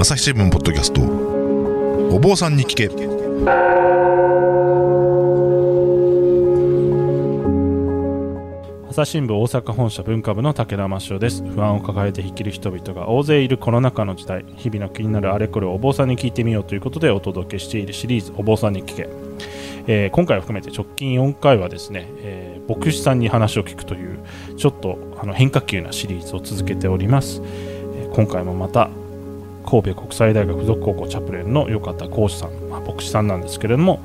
朝日新聞ポッドキャスト。お坊さんに聞け。朝日新聞大阪本社文化部の武田真潮です。不安を抱えて生きる人々が大勢いるコロナ禍の時代。日々の気になるあれこれをお坊さんに聞いてみようということでお届けしているシリーズお坊さんに聞け、えー今回を含めて直近4回はですね、えー牧師さんに話を聞くというちょっとあの変化球なシリーズを続けております、今回もまた神戸国際大学附属高校チャプレンの横田講師さん、まあ、牧師さんなんですけれども、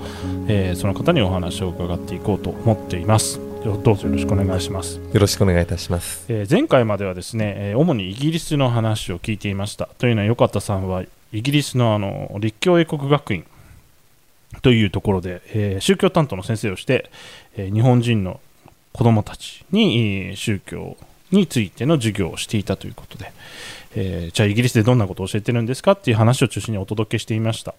えーその方にお話を伺っていこうと思っています。よどうぞよろしくお願いします。よろしくお願いいたします。えー前回まではですね、えー主にイギリスの話を聞いていました。というのは横田さんはイギリスのあの立教英国学院というところで、えー宗教担当の先生をして、えー日本人の子どもたちにえー宗教についての授業をしていたということで、えーじゃあイギリスでどんなことを教えてるんですかっていう話を中心にお届けしていました。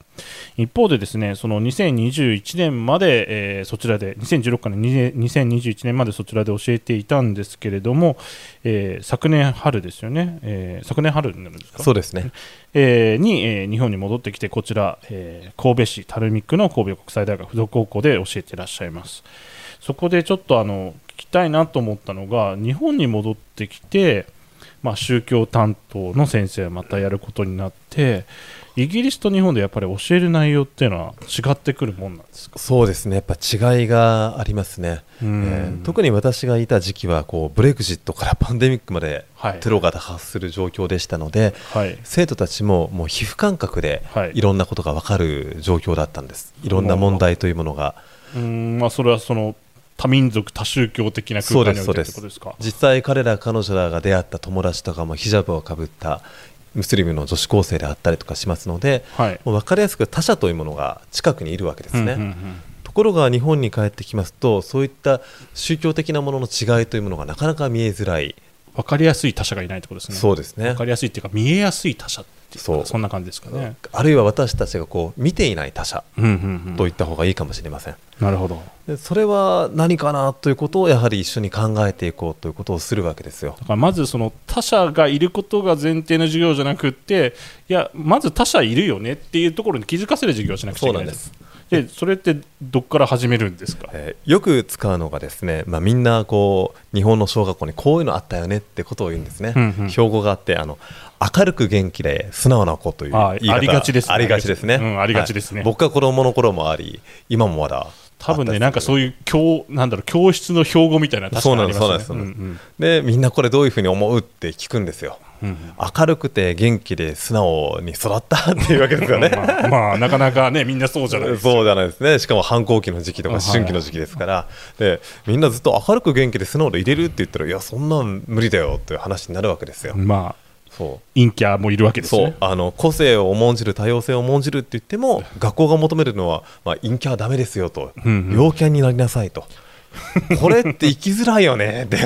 一方でですねその2021年まで、えーそちらで2016から2021年までそちらで教えていたんですけれども、えー昨年春ですよね、えー昨年春になるんですか？そうですね。えーに、えー日本に戻ってきてこちら、えー神戸市垂水区の神戸国際大学附属高校で教えていらっしゃいます。そこでちょっとあの聞きたいなと思ったのが日本に戻ってきて、まあ、宗教担当の先生がまたやることになってイギリスと日本でやっぱり教える内容っていうのは違ってくるもんなんですか、そうですね。やっぱ違いがありますね。うん。えー特に私がいた時期はこうブレグジットからパンデミックまではい。テロが多発する状況でしたので、はい。生徒たちももう皮膚感覚ではい。いろんなことが分かる状況だったんです。いろんな問題というものが。うんまあ、それはその多民族多宗教的な空間においてってことですか？実際彼ら彼女らが出会った友達とかもヒジャブをかぶったムスリムの女子高生であったりとかしますので、はい。もう分かりやすく他者というものが近くにいるわけですね。うんうんうん。ところが日本に帰ってきますとそういった宗教的なものの違いというものがなかなか見えづらい、分かりやすい他者がいないってことですね。そうですね。分かりやすいっていうか見えやすい他者っていうかそう。そんな感じですかね。あるいは私たちがこう見ていない他者と言った方がいいかもしれません、なるほど。でそれは何かなということをやはり一緒に考えていこうということをするわけですよ。だからまずその他者がいることが前提の授業じゃなくっていやまず他者いるよねっていうところに気づかせる授業をしなくちゃいけないです。でそれってどっから始めるんですか、えーよく使うのがですね、まあ、みんなこう日本の小学校にこういうのあったよねってことを言うんですね、うんうん。標語があってあの明るく元気で素直な子というあ言い方。ありがちですね。ありがちですね、うんありがちですね。はい。僕が子供の頃もあり今もまだ多分ねなんかそういう教なんだろう教室の標語みたいなの確かにありますそうなんですそうなんんでみんなこれどういうふうに思うって聞くんですよ。うんうん。明るくて元気で素直に育ったっていうわけですよね。まあ、まあなかなかねみんなそうじゃないですか そうじゃないですね。しかも反抗期の時期とかはい。思春期の時期ですから、でみんなずっと明るく元気で素直でいれるって言ったらいやそんなん無理だよっていう話になるわけですよ、まあ陰キャもいるわけですよね。そう。あの個性を重んじる多様性を重んじるって言っても学校が求めるのは、まあ、陰キャはダメですよと、うんうん。陽キャになりなさいとこれって生きづらいよね。っ て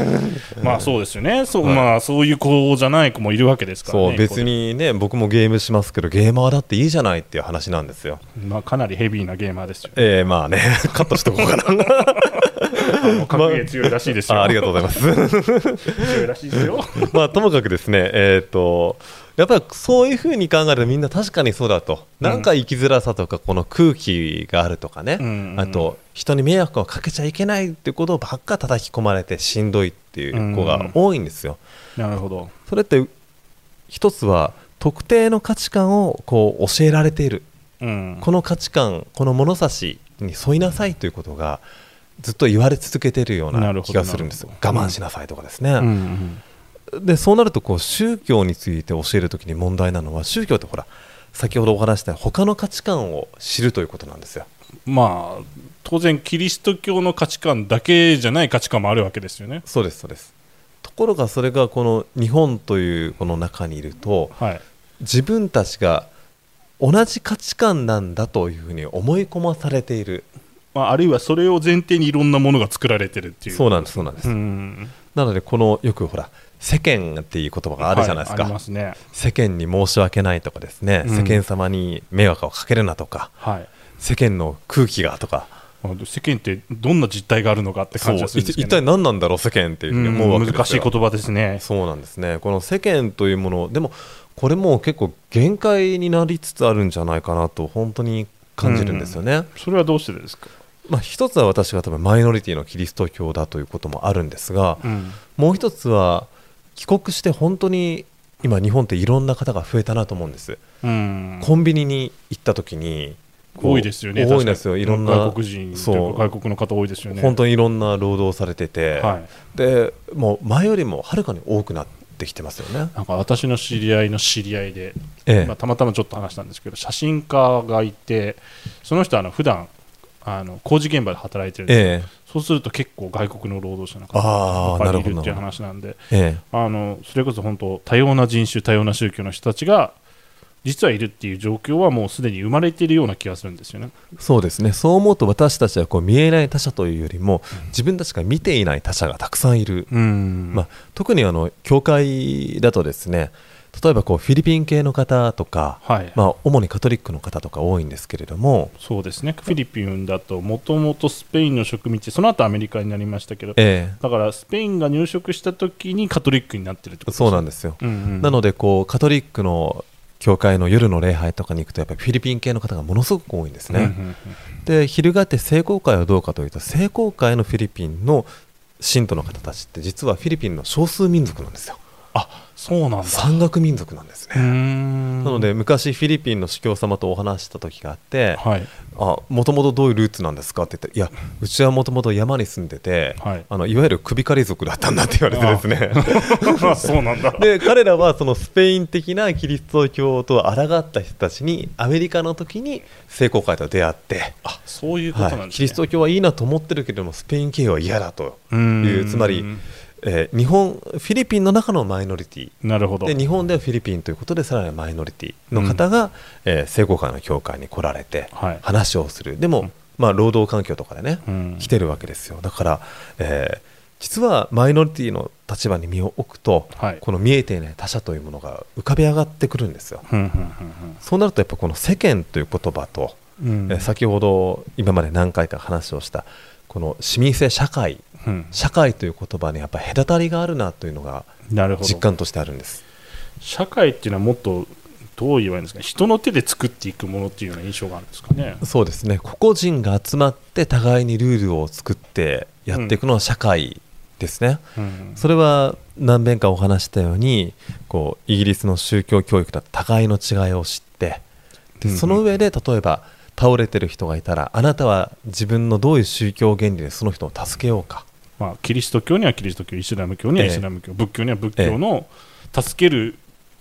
まあそうですよね。そう,、はい。まあ、そういう子じゃない子もいるわけですからねそう別にね僕もゲームしますけどゲーマーだっていいじゃないっていう話なんですよ。まあ、かなりヘビーなゲーマーですよ。えー、まあね。カットしとこうかな。格ゲー強いらしいですよ、あありがとうございます。強いらしいですよ。まあともかくですねえっ、とやっぱりそういうふうに考えるとみんな確かにそうだと、なんか生きづらさとかこの空気があるとかね、うんうんあと人に迷惑をかけちゃいけないっていうことばっか叩き込まれてしんどいっていう子が多いんですよ。なるほど。それって一つは特定の価値観をこう教えられている。うん。この価値観この物差しに沿いなさいということがずっと言われ続けているような気がするんですよ。我慢しなさいとかですね、うんうんでそうなるとこう宗教について教えるときに問題なのは宗教ってほら先ほどお話しした他の価値観を知るということなんですよ。まあ当然キリスト教の価値観だけじゃない価値観もあるわけですよね。そうですそうです。ところがそれがこの日本というこの中にいるとはい。自分たちが同じ価値観なんだというふうに思い込まされている。まあ、あるいはそれを前提にいろんなものが作られてるっていう。そうなんですそうなんです、うん。なのでこのよくほら世間っていう言葉があるじゃないですか、はありますね。世間に申し訳ないとかですね、うん。世間様に迷惑をかけるなとか。はい。世間の空気がとか。まあ世間ってどんな実態があるのかって感じがするんですけ一ど、体何なんだろう世間っていうふうに思うわけですよ。難しい言葉ですね。そうなんですね。この世間というものでもこれも結構限界になりつつあるんじゃないかなと本当に感じるんですよね。それはどうしてですか、まあ、一つは私が多分マイノリティのキリスト教だということもあるんですが、うん。もう一つは帰国して本当に今日本っていろんな方が増えたなと思うんです、うん。コンビニに行った時に多いですよね、多いですよ。いろんな外国人そう。か外国の方多いですよね。本当にいろんな労働をされてて、はい、でもう前よりもはるかに多くなってきてますよね。なんか私の知り合いの知り合いで、ええ。まあ、たまたまちょっと話したんですけど、写真家がいて、その人はあの普段あの工事現場で働いてるんですよ、えそうすると結構外国の労働者の方がいるっていう話なんで、ええ。あのそれこそ本当、多様な人種、多様な宗教の人たちが実はいるっていう状況はもうすでに生まれているような気がするんですよね。えそうですね。そう思うと私たちはこう見えない他者というよりも自分たちが見ていない他者がたくさんいる、うん。まあ、特にあの教会だとですね例えばこうフィリピン系の方とか、はい。まあ、主にカトリックの方とか多いんですけれども、そうですね、フィリピンだと、もともとスペインの植民地、その後アメリカになりましたけど、えだからスペインが入植した時にカトリックになってるってことえそうなんでですよ、す、うんうん。なのでこうカトリックの教会の夜の礼拝とかに行くとやっぱりフィリピン系の方がものすごく多いんですね、うんうんうんで翻って聖公会はどうかというと聖公会のフィリピンの信徒の方たちって実はフィリピンの少数民族なんですよ。あそうなんだ。山岳民族なんですね、ん。なので昔フィリピンの司教様とお話しした時があってもともとどういうルーツなんですかって言っていやうちはもともと山に住んでて、はい。あのいわゆる首狩り族だったんだって言われてですね。そうなんだ。で彼らはそのスペイン的なキリスト教と抗った人たちにアメリカの時に聖公会と出会って、あそういうことなんですね。はい、キリスト教はいいなと思ってるけれどもスペイン系は嫌だとういーうん。つまり、えー日本フィリピンの中のマイノリティ。なるほど。で日本ではフィリピンということでさらにマイノリティの方が、えー聖公会の教会に来られてはい。話をする、でも、まあ、労働環境とかでね、うん。来てるわけですよ。だから、えー実はマイノリティの立場に身を置くと、はい。この見えていない他者というものが浮かび上がってくるんですよ。うんうんそうなるとやっぱこの世間という言葉と、うん。先ほど今まで何回か話をしたこの市民性社会うん。社会という言葉にやっぱり隔たりがあるなというのが。実感としてあるんです。社会っていうのはもっとどう言えばいいんですか？ね人の手で作っていくものっていうような印象があるんですかね？そうですね。個々人が集まって互いにルールを作ってやっていくのは社会ですね、うん。それは何遍かお話ししたようにこうイギリスの宗教教育だと互いの違いを知ってでうんうん。その上で例えば倒れてる人がいたらあなたは自分のどういう宗教原理でその人を助けようか。まあ、キリスト教にはキリスト教、イスラム教にはイスラム教、仏教には仏教の助ける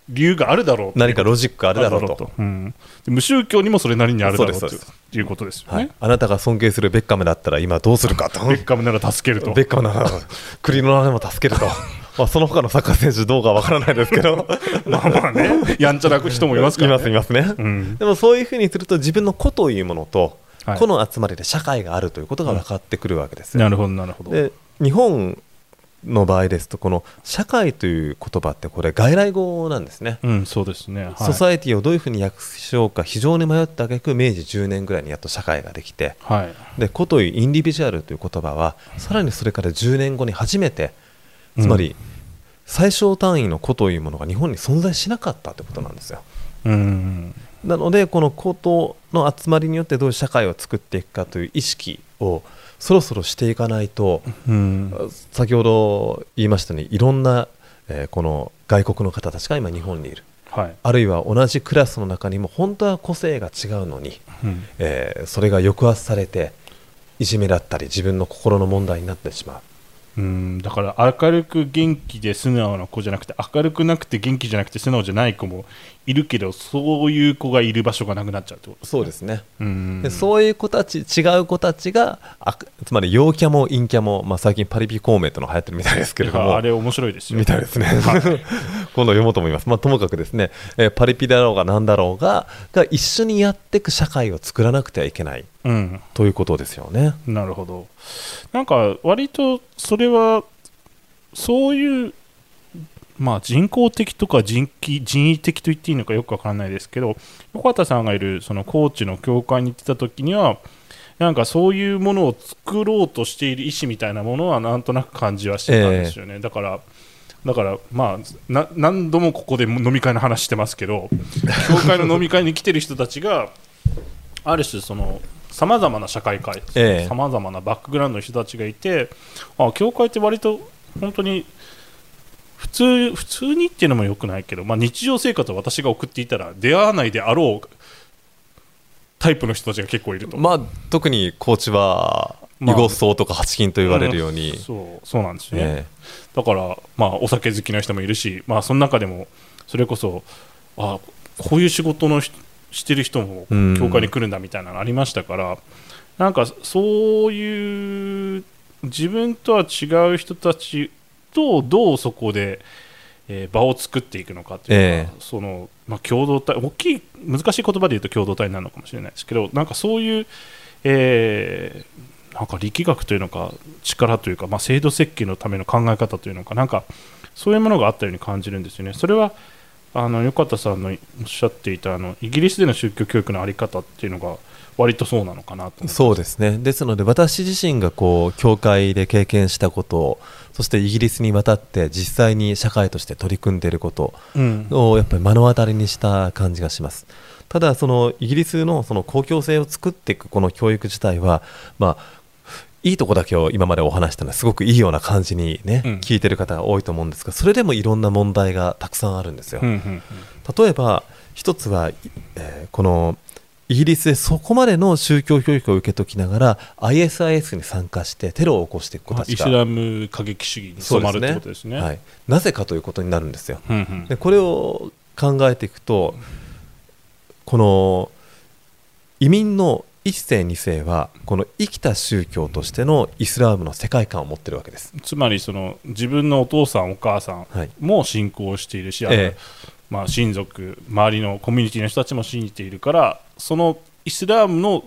理由があるだろう。何かロジックああるだろうと。うん。で無宗教にもそれなりにあるだろうということですよね。はい、あなたが尊敬するベッカムだったら今どうするかと。ベッカムなら助けると。ベッカムなら 栗の苗も助けると まあその他のサッカー選手どうかわからないですけど。まあまあね、やんちゃな人もいますかいら、ね。ますいますね、うん。でもそういうふうにすると自分の個というものと、はい。個の集まりで社会があるということが分かってくるわけですよ、なるほど、なるほど。で日本の場合ですとこの社会という言葉ってこれ外来語なんですね、うん、そうですね。はい。ソサエティをどういうふうに訳しようか非常に迷った挙句明治10年ぐらいにやっと社会ができて。はい。で個というインディビジュアルという言葉はさらにそれから10年後に初めてつまり最小単位の個というものが日本に存在しなかったということなんですようん。なのでこの個との集まりによってどういう社会を作っていくかという意識をそろそろしていかないとうん。先ほど言いましたようにいろんな、えーこの外国の方たちが今日本にいるはい。あるいは同じクラスの中にも本当は個性が違うのに、うんえーそれが抑圧されていじめだったり自分の心の問題になってしまううん、だから明るく元気で素直な子じゃなくて明るくなくて元気じゃなくて素直じゃない子もいるけどそういう子がいる場所がなくなっちゃうってことそうですね、うん。でそういう子たち違う子たちがあつまり陽キャも陰キャも、まあ、最近パリピ孔明というのが流行ってるみたいですけれども。あれ面白いですよ。みたいですね、はい。今度読もうと思います、まあ、ともかくですね、えーパリピだろうがなんだろうがが一緒にやっていく社会を作らなくてはいけない。うん。ということですよね。なるほど。なんか割とそれはそういうまあ人工的とか人気人為的と言っていいのかよくわからないですけど横田さんがいるその高知の教会に行ってた時にはなんかそういうものを作ろうとしている意思みたいなものはなんとなく感じはしてたんですよね、だからだからまあな何度もここで飲み会の話してますけど教会の飲み会に来てる人たちがある種そのさまざまな社会界ええ。さまざまなバックグラウンドの人たちがいてあ教会って割と本当に普通普通にっていうのもよくないけど、まあ、日常生活を私が送っていたら出会わないであろうタイプの人たちが結構いると、まあ特に高知はまあ囲碁層とか八金と言われるように、そうそうなんですね、えだから、まあ、お酒好きな人もいるし、まあ、その中でもそれこそあこういう仕事のししてる人もうん。教会に来るんだみたいなのありましたから、なんかそういう自分とは違う人たちとどうそこで、えー場を作っていくのかっていうか、えそのまあ、共同体大きい難しい言葉で言うと共同体になるのかもしれないですけどなんかそういう、えーなんか力学というのか力というか、まあ、制度設計のための考え方というのかなんかそういうものがあったように感じるんですよね。それはあの横田さんのおっしゃっていたあのイギリスでの宗教教育の在り方っていうのが割とそうなのかなとそうですね。ですので私自身がこう教会で経験したことをそしてイギリスに渡って実際に社会として取り組んでいることうん。をやっぱり目の当たりにした感じがします。ただそのイギリスのその公共性を作っていくこの教育自体はまあいいとこだけを今までお話したのはすごくいいような感じにね、うん。聞いてる方が多いと思うんですがそれでもいろんな問題がたくさんあるんですよ、うんうん。例えば一つは、えーこのイギリスでそこまでの宗教教育を受けときながら ISIS に参加してテロを起こしていく子たちがイスラム過激主義に染まるってことですね。はい、なぜかということになるんですよ。うんうん。でこれを考えていくとこの移民の1世2世はこの生きた宗教としてのイスラームの世界観を持ってるわけです、つまりその自分のお父さんお母さんはい。も信仰しているし、あのええ。まあ、親族周りのコミュニティの人たちも信じているからそのイスラームの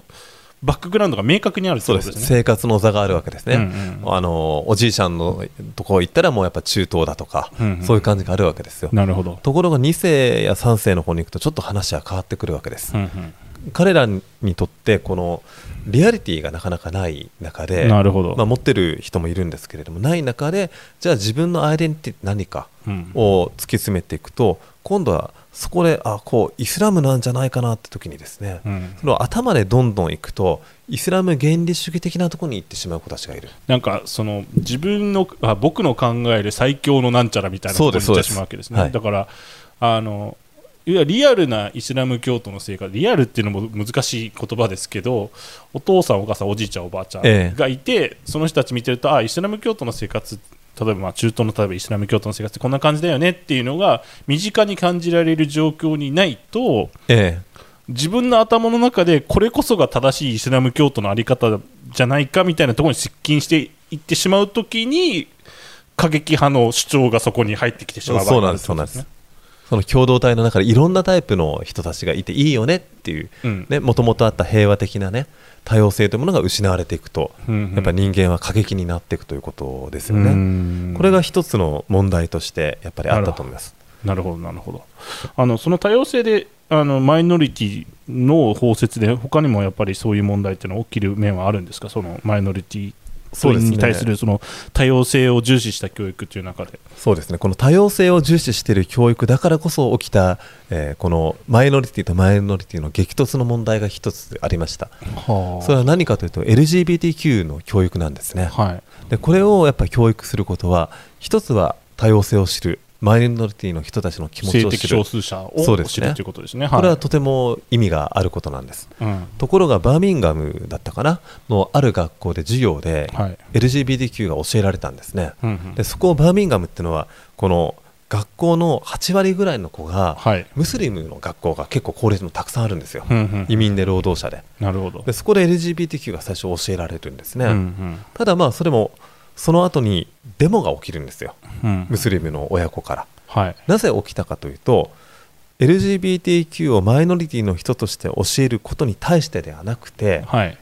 バックグラウンドが明確にあるそうことですね。生活の座があるわけですね、うんうんあのおじいちゃんのとこ行ったらもうやっぱ中東だとか、うんうんそういう感じがあるわけですよ。なるほど。ところが2世や3世の方に行くとちょっと話は変わってくるわけです、うんうん。彼らにとってこのリアリティがなかなかない中でなるほど。まあ、持ってる人もいるんですけれどもない中でじゃあ自分のアイデンティティ何かうん。を突き詰めていくと今度はそこであこうイスラムなんじゃないかなって時にですね、うん。その頭でどんどんいくとイスラム原理主義的なところに行ってしまう子たちがいる。なんかその自分のあ僕の考える最強のなんちゃらみたいなところに行ってしまうわけですね。そうですだからあのいわゆるリアルなイスラム教徒の生活リアルっていうのも難しい言葉ですけどお父さんお母さんおじいちゃんおばあちゃええ。んがいて、その人たち見てるとあイスラム教徒の生活例えばまあ中東の例えばイスラム教徒の生活ってこんな感じだよねっていうのが身近に感じられる状況にないとえ自分の頭の中でこれこそが正しいイスラム教徒のあり方じゃないかみたいなところに接近していってしまうときに過激派の主張がそこに入ってきてしまうそうなんですそうなんです。その共同体の中でいろんなタイプの人たちがいていいよねっていうもともとあった平和的なね多様性というものが失われていくと、やっぱり人間は過激になっていくということですようね。ん。これが一つの問題としてやっぱりあったと思います。なるほど。なるほど。あのその多様性であのマイノリティの包摂で他にもやっぱりそういう問題っていうのは起きる面はあるんですか？そのマイノリティそうですねに対するその多様性を重視した教育っていう中で。そうですね。この多様性を重視している教育だからこそ起きた、えーこのマイノリティとマイノリティの激突の問題が一つありました。はそれは何かというと LGBTQ の教育なんですね。はい。でこれをやっぱり教育することは一つは多様性を知るマイノリティの人たちの気持ち性を知る。的少数者を知るということですね。これはとても意味があることなんです。うん。ところがバーミンガムだったかな？のある学校で授業ではい。LGBTQ が教えられたんですね。うんうん。でそこをバーミンガムっていうのはこの学校の8割ぐらいの子がはい。ムスリムの学校が結構高齢者もたくさんあるんですよ。うんうん移民で労働者で。なるほど。でそこで LGBTQ が最初教えられるんですね。うんうん。ただまあそれもその後にデモが起きるんですよ。うん。ムスリムの親子から。はい。なぜ起きたかというと LGBTQ をマイノリティの人として教えることに対してではなくてはい。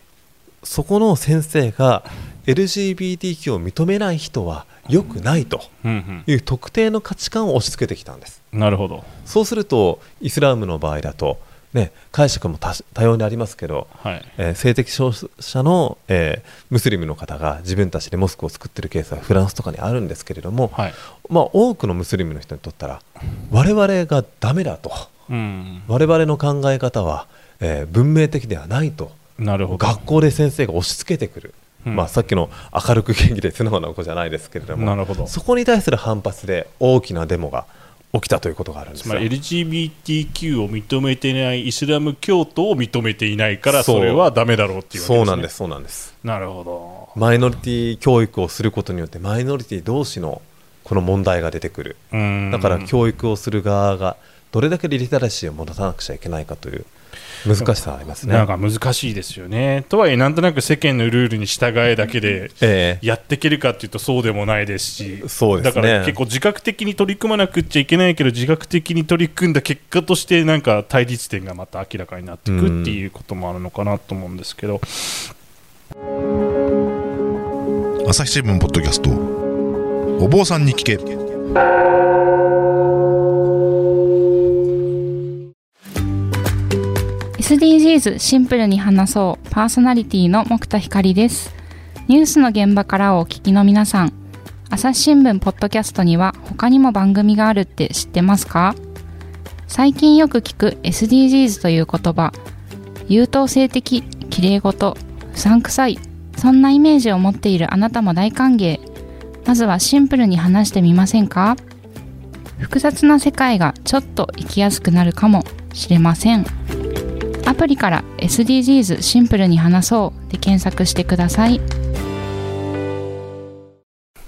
そこの先生が LGBTQ を認めない人は良くないとうんいう特定の価値観を押し付けてきたんです。うんなるほど。そうするとイスラームの場合だとね、解釈も多多様にありますけど、はい。えー性的少数者の、えームスリムの方が自分たちでモスクを作ってるケースはフランスとかにあるんですけれども、はい。まあ、多くのムスリムの人にとったら我々がダメだと。うん。我々の考え方は、えー文明的ではないと。なるほど。学校で先生が押し付けてくる、うん。まあ、さっきの明るく元気で素直な子じゃないですけれどもなるほど。そこに対する反発で大きなデモが起きたということがあるんですよ。つまり LGBTQ を認めてないイスラム教徒を認めていないからそれはダメだろうっていうね、そうなんですそうなんです。なるほど。マイノリティ教育をすることによってマイノリティ同士のこの問題が出てくる。うん。だから教育をする側がどれだけリテラシーを持たなくちゃいけないかという難しさはありますね。なんか難しいですよね。とはいえなんとなく世間のルールに従えだけでええ。やっていけるかっていうとそうでもないですし。そうですね。だから結構自覚的に取り組まなくっちゃいけないけど自覚的に取り組んだ結果としてなんか対立点がまた明らかになっていくっていうこともあるのかなと思うんですけど、朝日新聞ポッドキャスト。お坊さんに聞け SDGs シンプルに話そう。パーソナリティの木田光です。ニュースの現場からをお聞きの皆さん。朝日新聞ポッドキャストには他にも番組があるって知ってますか？最近よく聞く SDGs という言葉。優等生的綺麗事。うさんくさいそんなイメージを持っているあなたも大歓迎。まずはシンプルに話してみませんか？複雑な世界がちょっと生きやすくなるかもしれません。アプリから SDGs シンプルに話そうで検索してください。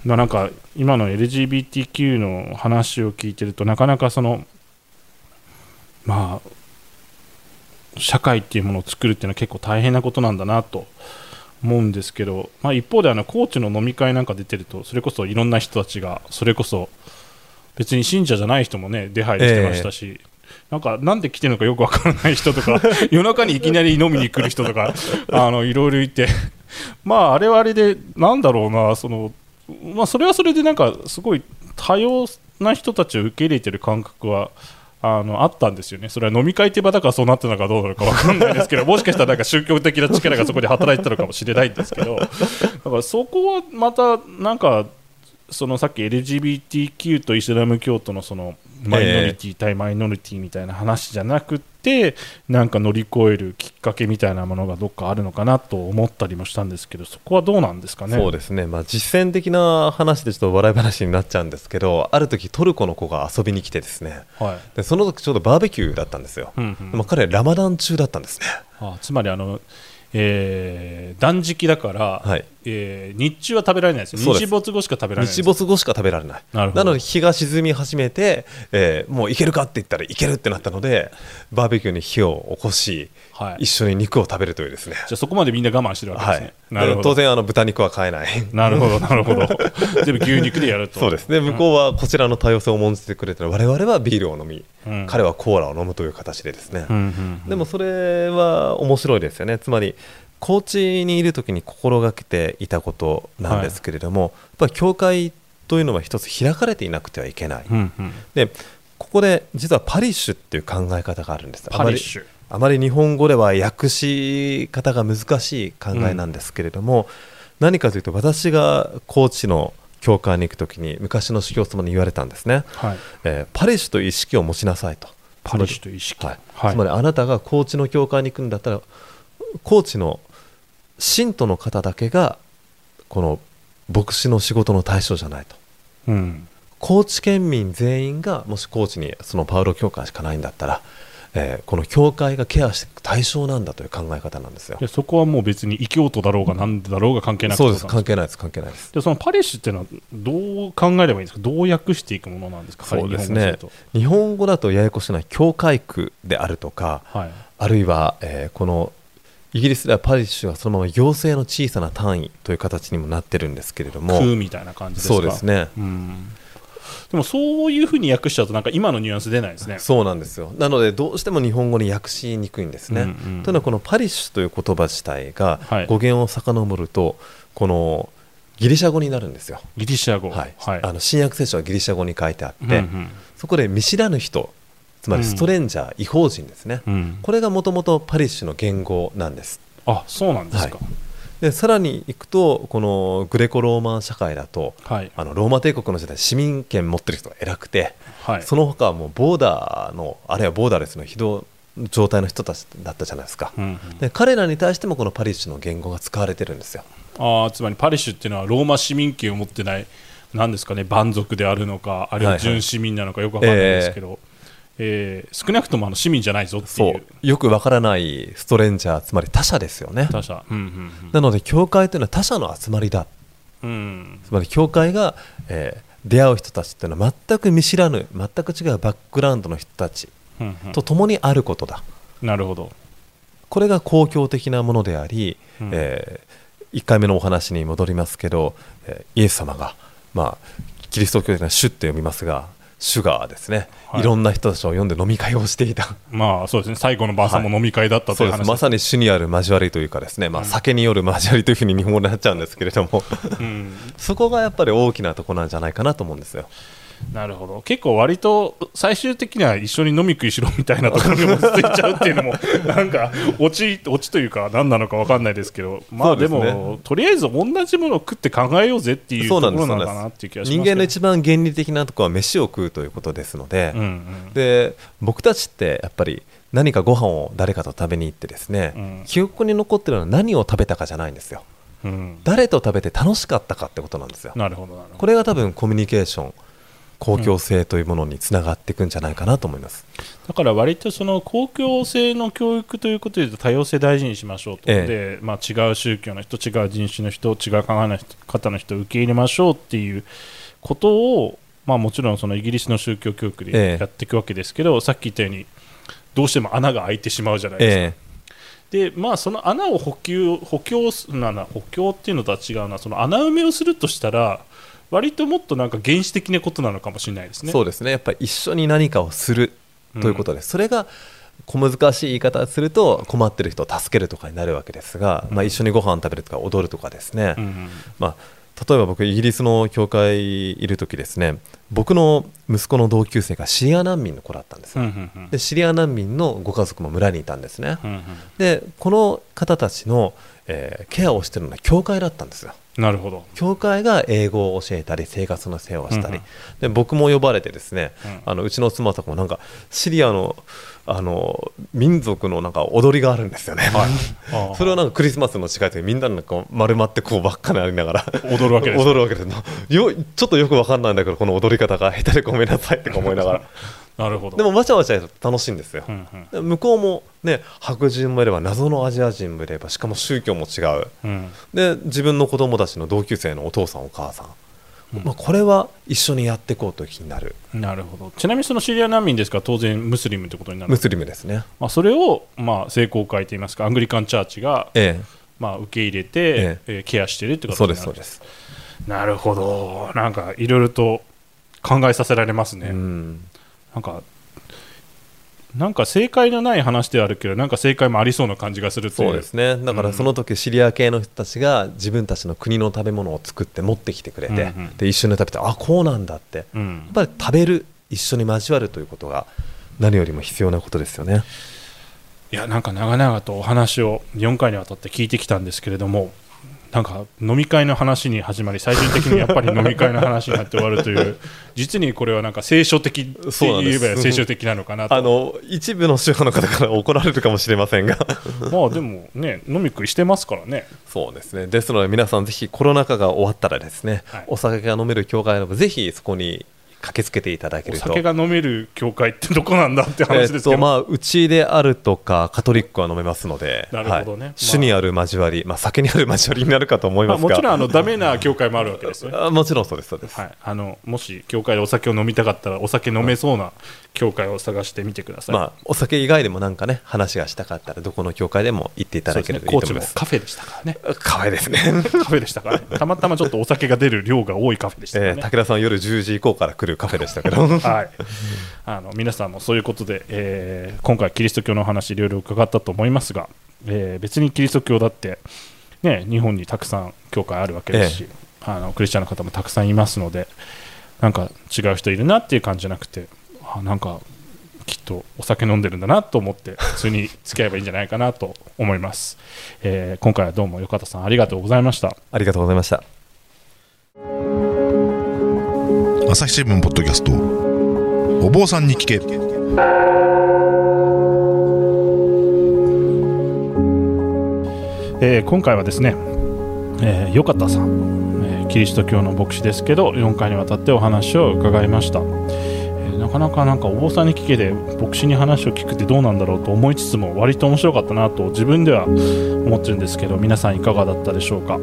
まあなんか今の LGBTQ の話を聞いてるとなかなかそのまあ社会っていうものを作るっていうのは結構大変なことなんだなと思うんですけど、まあ、一方であのコーチの飲み会なんか出てるとそれこそいろんな人たちがそれこそ別に信者じゃない人もね出入りしてましたし、なんかなんで来てるのかよくわからない人とか 夜中にいきなり飲みに来る人とかあのいろいろいて。まああれはあれでなんだろうなそのまあそれはそれでなんかすごい多様な人たちを受け入れてる感覚はあのあったんですよね、それは飲み会って場だからそうなってたのかどうなのか分かんないですけど、もしかしたらなんか宗教的な力がそこで働いてたのかもしれないんですけど、だからそこはまたなんか、そのさっき LGBTQ とイスラム教徒のそのマイノリティ対マイノリティみたいな話じゃなくて、なんか乗り越えるきっかけみたいなものがどっかあるのかなと思ったりもしたんですけど、そこはどうなんですかね？そうですね、まあ、実践的な話でちょっと笑い話になっちゃうんですけどある時トルコの子が遊びに来てですね。はい。でその時ちょうどバーベキューだったんですよ、うんうん。まあ、彼ラマダン中だったんですね。あつまりあの、えー断食だから、はいえー日中は食べられないですよ。日没後しか食べられない日没後しか食べられない。なるほど。ので日が沈み始めて、えーもういけるかって言ったらいけるってなったのでバーベキューに火を起こし、はい。一緒に肉を食べるというですね。じゃあそこまでみんな我慢してるわけですね、はい、なるほど。当然あの豚肉は買えない。なるほどなるほど。全部牛肉でやると。そうですね。向こうはこちらの多様性を重んじてくれて我々はビールを飲み、うん。彼はコーラを飲むという形でですね、うんうんうん。でもそれは面白いですよね。つまり高知にいる時に心がけていたことなんですけれども、やっぱり教会というのは一つ開かれていなくてはいけない、うんうん。でここで実はパリッシュっていう考え方があるんです。パリッシュ。あまりあまり日本語では訳し方が難しい考えなんですけれども、何かというと私が高知の教会に行く時に昔の司教様に言われたんですね、はい。えーパリッシュという意識を持ちなさいと。パリッシュという意識。はい。はい。つまりあなたが高知の教会に行くんだったら高知の信徒の方だけがこの牧師の仕事の対象じゃないと。うん。高知県民全員がもし高知にそのパウロ教会しかないんだったら、えーこの教会がケアしていく対象なんだという考え方なんですよ。でそこはもう別に異教徒だろうが何だろうが関係なくてそうです。関係ないです。関係ないです。でそのパリッシュっていうのはどう考えればいいんですか？どう訳していくものなんですか？そうですね。日本語する日本語だとややこしいのは教会区であるとかとはい。あるいは、えーこのイギリスではパリッシュはそのまま行政の小さな単位という形にもなってるんですけれども。空みたいな感じですか？そうですね。うん。でもそういうふうに訳しちゃうとなんか今のニュアンス出ないですね。そうなんですよ。なのでどうしても日本語に訳しにくいんですね、うんうん。というのはこのパリッシュという言葉自体がはい。語源を遡るとこのギリシャ語になるんですよ、ギリシャ語。はい。はい。あの新約聖書はギリシャ語に書いてあって、うんうん。そこで見知らぬ人つまりストレンジャー、違法人ですね、うん。これがもともとパリッシュの言語なんです。あそうなんですか。でさらにいくとこのグレコローマン社会だとはい。あのローマ帝国の時代市民権持ってる人が偉くて、はい。その他はもうボーダーのあるいはボーダーレスの非道状態の人たちだったじゃないですか、うんうん。で彼らに対してもこのパリッシュの言語が使われてるんですよ。あーつまりパリッシュっていうのはローマ市民権を持ってないなんですかね蛮族であるのかあるいは準市民なのかよくわかんないですけど、えー少なくともあの市民じゃないぞっていそう。うよくわからないストレンジャーつまり他者ですよね。他者。うんうんなので教会というのは他者の集まりだ。うん。うんつまり教会が、えー出会う人たちっていうのは全く見知らぬ全く違うバックグラウンドの人たちうんうん。と共にあることだ。なるほど。これが公共的なものであり、うん。え1回目のお話に戻りますけど、えーイエス様が、まあ、キリスト教的な主って読みますが主がですね、はい。い、ろんな人たちを呼んで飲み会をしていた。まあそうですね。最後の晩餐も飲み会だったという話です。まさに主にある交わりというかですね、まあ、酒による交わりというふうに日本語になっちゃうんですけれども。うん。そこがやっぱり大きなところなんじゃないかなと思うんですよ。なるほど。結構割と最終的には一緒に飲み食いしろみたいなところにもついちゃうっていうのも なんかオチオチというか何なのか分かんないですけど。まあでそうですね。もとりあえず同じものを食って考えようぜっていうところなのかなっていう気がします人間の一番原理的なところは飯を食うということですので、うんうん。で僕たちってやっぱり何かご飯を誰かと食べに行ってですね、うん。記憶に残ってるのは何を食べたかじゃないんですよ。うん。誰と食べて楽しかったかってことなんですよ。なるほどなるほど。これが多分コミュニケーション公共性というものにつながっていくんじゃないかなと思います、だから割とその公共性の教育ということで多様性大事にしましょうと、えでまあ、違う宗教の人違う人種の人違う考えの方の人を受け入れましょうっていうことを、まあ、もちろんそのイギリスの宗教教育えでえやっていくわけですけど、さっき言ったようにどうしても穴が開いてしまうじゃないですか。え。でまあその穴を補給補強すなな補強っていうのとは違うな。その穴埋めをするとしたら割ともっとなんか原始的なことなのかもしれないですね。そうですね。やっぱり一緒に何かをするということです、それが小難しい言い方をすると困ってる人を助けるとかになるわけですが、まあ、一緒にご飯食べるとか踊るとかですね、うんうん。まあ、例えば僕イギリスの教会いる時ですね。僕の息子の同級生がシリア難民の子だったんですよ、うんうんうん。でシリア難民のご家族も村にいたんですね、うんうん。でこの方たちの、えーケアをしてるのは教会だったんですよ。なるほど。教会が英語を教えたり生活の世話をしたり、うんうん。で僕も呼ばれてですね、うん。あのうちの妻とかもなんかシリアのあの民族のなんか踊りがあるんですよね、あーそれはなんかクリスマスの違いでみんななんか丸まってこうばっかりありながら。踊るわけです 踊るわけです。よちょっとよくわかんないんだけどこの踊り方が下手でごめんなさいって思いながら なるほど。でもわちゃわちゃ楽しいんですよ。う、んうん。で向こうもね白人もいれば謎のアジア人もいればしかも宗教も違う。うん。で自分の子供たちの同級生のお父さんお母さん、まあ、これは一緒にやっていこうという気になる。なるほど。ちなみにそのシリア難民ですか？ら当然ムスリムということになる。ムスリムですね。まあ、それを、まあ、聖公会といいますかアングリカンチャーチが、えまあ、受け入れて、ええ。ーケアしているということになる。ですそうです、なるほど。なんかいろいろと考えさせられますね、うんなんかなんか正解のない話ではあるけどなんか正解もありそうな感じがするそうですね。だからその時シリア系の人たちが自分たちの国の食べ物を作って持ってきてくれて、うんうん。で一緒に食べてあこうなんだって。やうん。っぱり食べる一緒に交わるということが何よりも必要なことですよね。いやなんか長々とお話を4回にわたって聞いてきたんですけれどもなんか飲み会の話に始まり最終的にやっぱり飲み会の話になって終わるという実にこれはなんか聖書的って言えば聖書的なのかなと。あの一部の宗派の方から怒られるかもしれませんが。まあでもね飲み食いしてますからね。そうですね。ですので皆さんぜひコロナ禍が終わったらですね、はい。お酒が飲める教会などぜひそこに駆けつけていただけおると。酒が飲める教会ってどこなんだってえ話ですけど、っとまあ、うちであるとかカトリックは飲めますのでなるほどね。まあ。はい、主にある交わり、まあ、酒にある交わりになるかと思いまあますが、もちろんあのダメな教会もあるわけですよね、あもちろんそうですそうです、はい、あのもし教会でお酒を飲みたかったらお酒飲めそうな教会を探してみてください、まあ、お酒以外でもなんかね話がしたかったらどこの教会でも行っていただければいいと思います。カフェでしたからね。可愛いですね、カフェでしたからね。たまたまちょっとお酒が出る量が多いカフェでしたからえーね、武田さん夜10時以降から来るカフェでしたけど。はい、あの皆さんもそういうことで、えー今回キリスト教の話いろいろ伺ったと思いますが、えー別にキリスト教だって、ね、日本にたくさん教会あるわけですし、あのクリスチャンの方もたくさんいますのでなんか違う人いるなっていう感じじゃなくてあなんかきっとお酒飲んでるんだなと思って普通に付き合えばいいんじゃないかなと思います、えー今回はどうも横田さんありがとうございました。ありがとうございました朝日新聞ポッドキャスト。お坊さんに聞け。えー今回はですね、えー、横田さん、えーキリスト教の牧師ですけど4回にわたってお話を伺いました、えーなかなかなんかお坊さんに聞けで牧師に話を聞くってどうなんだろうと思いつつも割と面白かったなと自分では思ってるんですけど皆さんいかがだったでしょうか。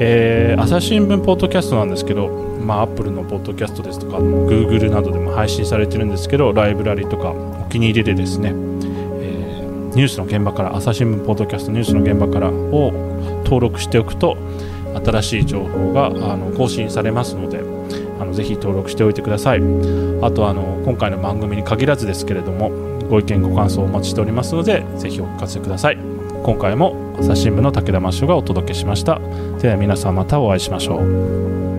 えー朝日新聞ポッドキャストなんですけど、まあ、Apple のポッドキャストですとか Google などでも配信されてるんですけどライブラリとかお気に入りでですね、えーニュースの現場から朝日新聞ポッドキャストニュースの現場からを登録しておくと新しい情報があの更新されますのであのぜひ登録しておいてください。あとあの今回の番組に限らずですけれどもご意見ご感想をお待ちしておりますのでぜひお聞かせください。今回も朝日新聞の武田真翔がお届けしました。では皆さんまたお会いしましょう。